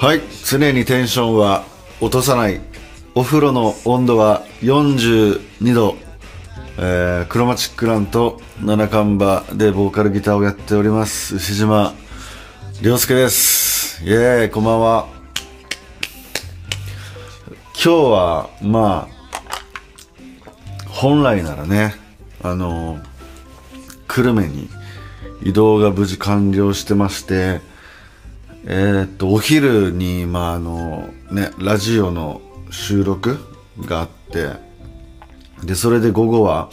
はい。常にテンションは落とさない。お風呂の温度は42度、えー、クロマチックランと七冠馬でボーカルギターをやっております。牛島亮介です。イエーイ。こんばんは。今日はまあ本来ならねあの久留米に移動が無事完了してましてえー、っと、お昼に、まあ、あの、ね、ラジオの収録があって、で、それで午後は、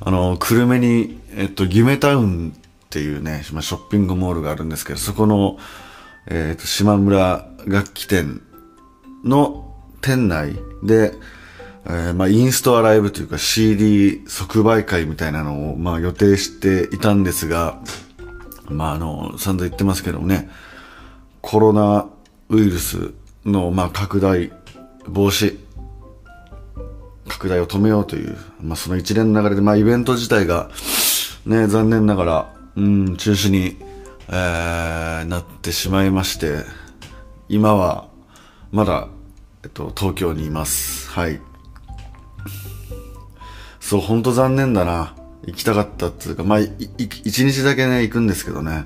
あの、久留米に、えっと、夢タウンっていうね、まあ、ショッピングモールがあるんですけど、そこの、えー、っと、島村楽器店の店内で、えー、まあ、インストアライブというか CD 即売会みたいなのを、まあ、予定していたんですが、まあ、あの、散々言ってますけどもね、コロナウイルスの、まあ、拡大防止、拡大を止めようという、まあ、その一連の流れで、まあ、イベント自体が、ね、残念ながら、うん、中止に、えー、なってしまいまして、今は、まだ、えっと、東京にいます。はい。そう、ほんと残念だな。行きたかったっていうか、まあ、一日だけね、行くんですけどね。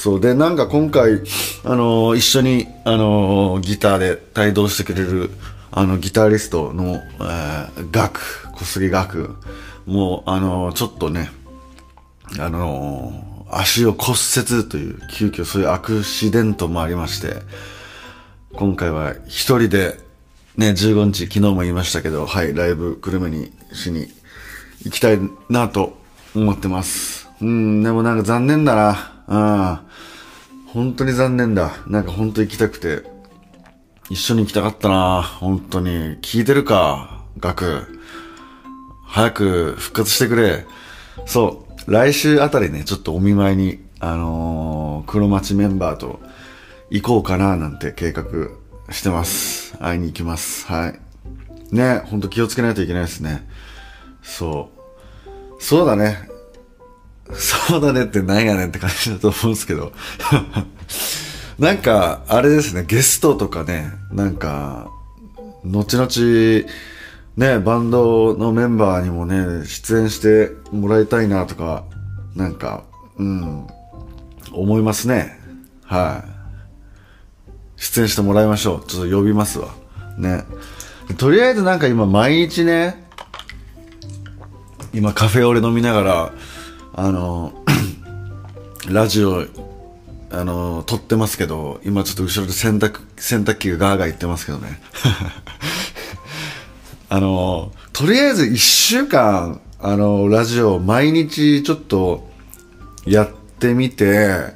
そうでなんか今回、あの、一緒に、あの、ギターで帯同してくれるあのギタリストの、えー、ガク小杉ガクもうあの、ちょっとねあの足を骨折という急遽そういうアクシデントもありまして今回は一人でね15日昨日も言いましたけどはいライブ久留米にしに行きたいなと思ってます。うんでもなんか残念だな。ああ、本当に残念だ。なんか本当行きたくて。一緒に行きたかったな本当に。聞いてるかガク。早く復活してくれ。そう。来週あたりね、ちょっとお見舞いに、あのー、黒町メンバーと行こうかななんて計画してます。会いに行きます。はい。ね、ほんと気をつけないといけないですね。そう。そうだね。そうだねってなんやねんって感じだと思うんですけど。なんか、あれですね、ゲストとかね、なんか、後々、ね、バンドのメンバーにもね、出演してもらいたいなとか、なんか、うん、思いますね。はい。出演してもらいましょう。ちょっと呼びますわ。ね。とりあえずなんか今毎日ね、今カフェオレ飲みながら、あの ラジオあの撮ってますけど今ちょっと後ろで洗濯洗濯機がガーガー言ってますけどね。あのとりあえず1週間あのラジオ毎日ちょっとやってみて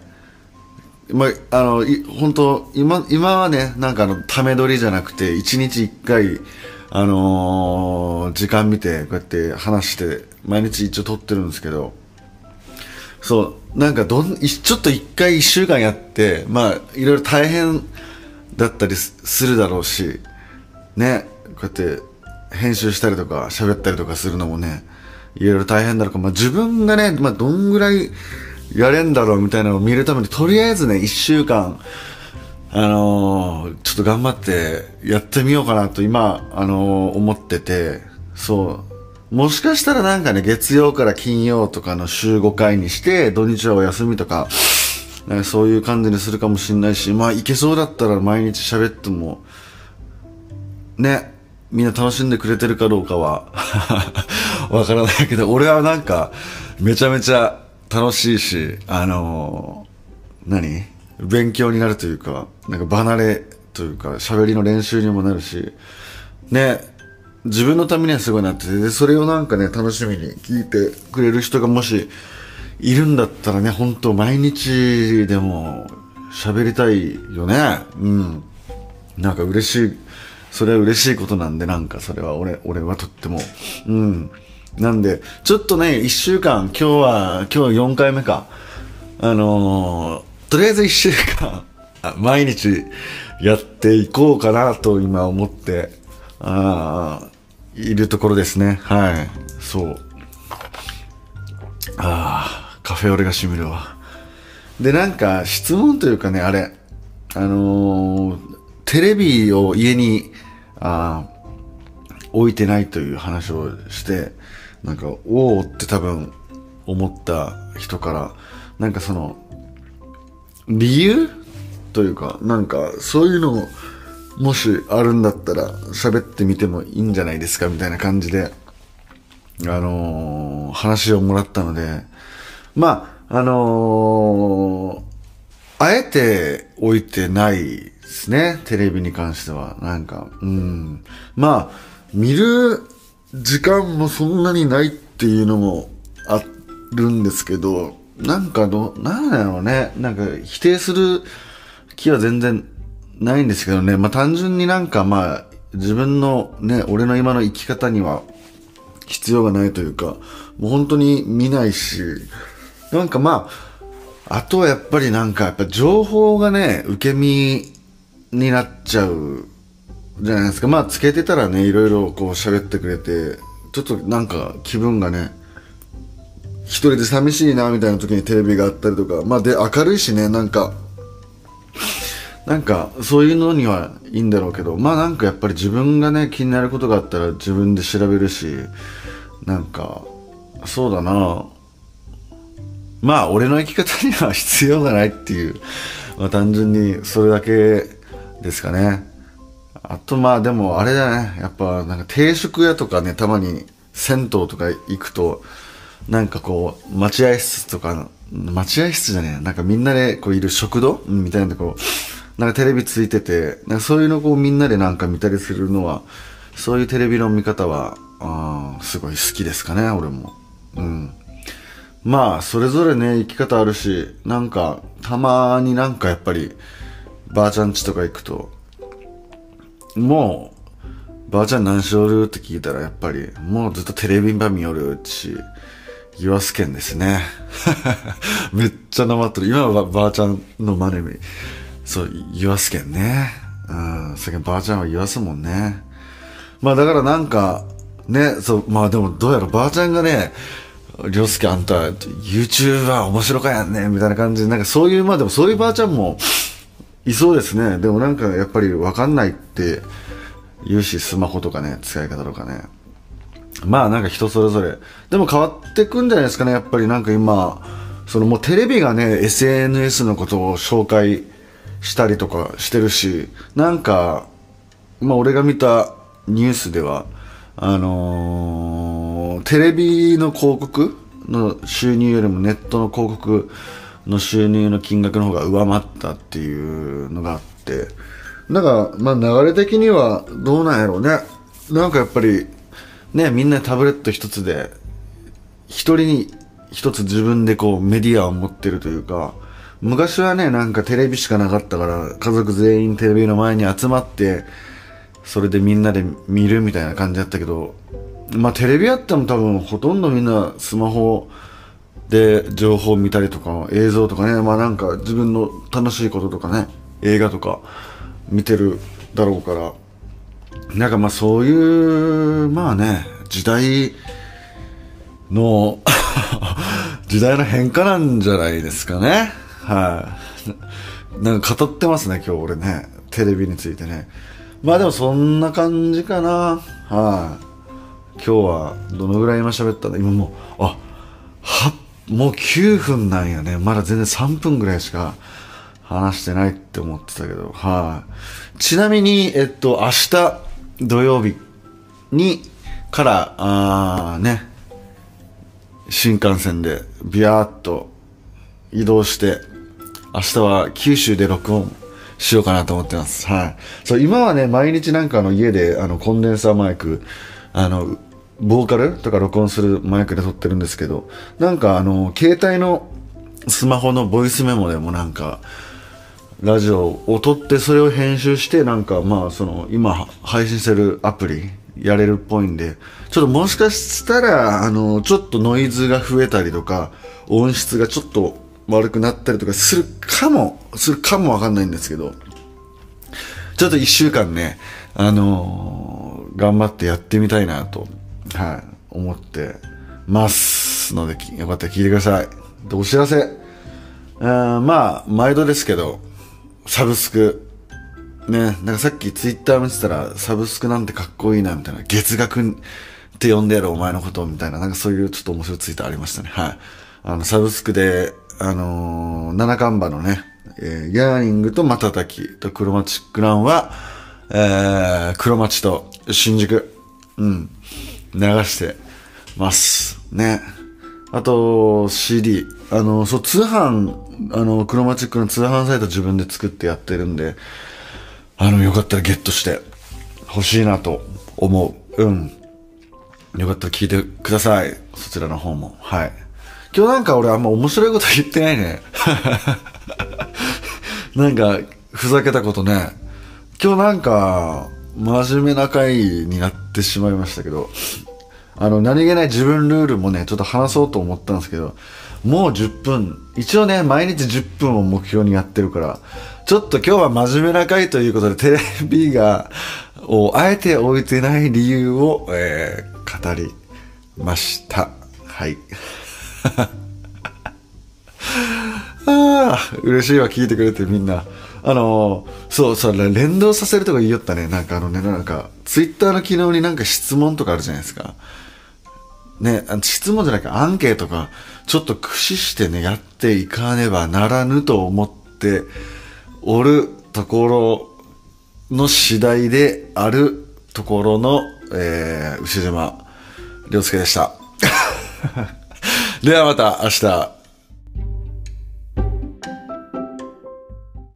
まあ、あの、本当今、今はね、なんかあの、ため撮りじゃなくて、1日1回、あのー、時間見て、こうやって話して、毎日一応撮ってるんですけど、そう、なんかどん、ちょっと一回一週間やって、まあ、いろいろ大変だったりするだろうし、ね、こうやって編集したりとか喋ったりとかするのもね、いろいろ大変だろうか、まあ自分がね、まあどんぐらいやれんだろうみたいなのを見るために、とりあえずね、一週間、あのー、ちょっと頑張ってやってみようかなと今、あのー、思ってて、そう、もしかしたらなんかね、月曜から金曜とかの週5回にして、土日はお休みとか、ね、そういう感じにするかもしれないし、まあ、いけそうだったら毎日喋っても、ね、みんな楽しんでくれてるかどうかは わからないけど、俺はなんか、めちゃめちゃ楽しいし、あのー、何？勉強になるというか、なんか離れというか、喋りの練習にもなるし、ね、自分のためにはすごいなってて、で、それをなんかね、楽しみに聞いてくれる人がもしいるんだったらね、本当毎日でも喋りたいよね。うん。なんか嬉しい、それは嬉しいことなんで、なんかそれは俺、俺はとっても。うん。なんで、ちょっとね、一週間、今日は、今日4回目か。あのー、とりあえず一週間、毎日やっていこうかなと今思って、あ、いるところですね。はい。そう。ああ、カフェオレが染みるわ。で、なんか質問というかね、あれ、あのー、テレビを家に、あ置いてないという話をして、なんか、おおって多分思った人から、なんかその、理由というか、なんか、そういうのをもしあるんだったら喋ってみてもいいんじゃないですかみたいな感じで、あのー、話をもらったので、まあ、あのー、あえて置いてないですね、テレビに関しては。なんか、うん。まあ、見る時間もそんなにないっていうのもあるんですけど、なんかど、なんだろうね。なんか否定する気は全然ないんですけどね。まあ単純になんかまあ自分のね、俺の今の生き方には必要がないというか、もう本当に見ないし、なんかまあ、あとはやっぱりなんかやっぱ情報がね、受け身になっちゃうじゃないですか。まあつけてたらね、いろいろこう喋ってくれて、ちょっとなんか気分がね、一人で寂しいなみたいな時にテレビがあったりとか、まあで明るいしね、なんか、なんかそういうのにはいいんだろうけど、まあなんかやっぱり自分がね、気になることがあったら自分で調べるし、なんか、そうだな。まあ俺の生き方には必要がないっていう、まあ単純にそれだけですかね。あとまあでもあれだね、やっぱなんか定食屋とかね、たまに銭湯とか行くと、なんかこう、待合室とか、待合室じゃねえなんかみんなでこういる食堂みたいなとこ、なんかテレビついてて、なんかそういうのこうみんなでなんか見たりするのは、そういうテレビの見方は、あすごい好きですかね、俺も。うん。まあ、それぞれね、生き方あるし、なんか、たまになんかやっぱり、ばあちゃん家とか行くと、もう、ばあちゃん何しおるって聞いたらやっぱり、もうずっとテレビ番見よるし、岩須県ですね。めっちゃなまってる。今はばあちゃんの真似そう、岩須県ね。うん、最近ばあちゃんは言わすもんね。まあだからなんか、ね、そう、まあでもどうやらばあちゃんがね、りょうすけあんた、YouTuber 面白かやんね、みたいな感じで、なんかそういう、まあでもそういうばあちゃんもいそうですね。でもなんかやっぱりわかんないって言うし、スマホとかね、使い方とかね。まあなんか人それぞれ。でも変わってくんじゃないですかね。やっぱりなんか今、そのもうテレビがね、SNS のことを紹介したりとかしてるし、なんか、まあ俺が見たニュースでは、あのー、テレビの広告の収入よりもネットの広告の収入の金額の方が上回ったっていうのがあって、なんか、まあ流れ的にはどうなんやろうね。なんかやっぱり、ね、みんなタブレット一つで、一人に一つ自分でこうメディアを持ってるというか、昔はね、なんかテレビしかなかったから、家族全員テレビの前に集まって、それでみんなで見るみたいな感じだったけど、まあテレビあっても多分ほとんどみんなスマホで情報を見たりとか、映像とかね、まあなんか自分の楽しいこととかね、映画とか見てるだろうから、なんかまあそういう、まあね、時代の 時代の変化なんじゃないですかね。はい。なんか語ってますね、今日俺ね。テレビについてね。まあでもそんな感じかな。はい。今日はどのぐらい今喋ったんだ今もう、あ、は、もう9分なんやね。まだ全然3分ぐらいしか話してないって思ってたけど。はい。ちなみに、えっと、明日、土曜日に、から、あーね、新幹線でビヤーっと移動して、明日は九州で録音しようかなと思ってます。はい。そう、今はね、毎日なんかあの家であのコンデンサーマイク、あの、ボーカルとか録音するマイクで撮ってるんですけど、なんかあの、携帯のスマホのボイスメモでもなんか、ラジオを撮ってそれを編集してなんかまあその今配信してるアプリやれるっぽいんでちょっともしかしたらあのちょっとノイズが増えたりとか音質がちょっと悪くなったりとかするかもするかもわかんないんですけどちょっと一週間ねあのー、頑張ってやってみたいなとはい思ってますのでよかったら聞いてくださいでお知らせまあ毎度ですけどサブスクね、なんかさっきツイッター見てたら、サブスクなんてかっこいいな、みたいな。月額って呼んでやるお前のことみたいな、なんかそういうちょっと面白いツイーありましたね。はい。あの、サブスクで、あのー、七冠馬のね、えー、ヤーニングとマタタキとクロマチックランは、えー、黒町と新宿、うん、流してます。ね。あと、CD。あの、そう、通販、あの、クロマチックの通販サイト自分で作ってやってるんで、あの、よかったらゲットして欲しいなと思う。うん。よかったら聞いてください。そちらの方も。はい。今日なんか俺あんま面白いこと言ってないね。なんか、ふざけたことね。今日なんか、真面目な回になってしまいましたけど、あの、何気ない自分ルールもね、ちょっと話そうと思ったんですけど、もう10分、一応ね、毎日10分を目標にやってるから、ちょっと今日は真面目な回ということで、テレビが、をあえて置いてない理由を、えー、語りました。はい。ああ、嬉しいわ、聞いてくれてみんな。あのー、そうそう、連動させるとか言いよったね。なんかあのね、なんか、ツイッターの機能になんか質問とかあるじゃないですか。ね、質問じゃなくてアンケートか、ちょっと駆使してね、やっていかねばならぬと思っておるところの次第であるところの、えー、牛島良介でした。ではまた明日。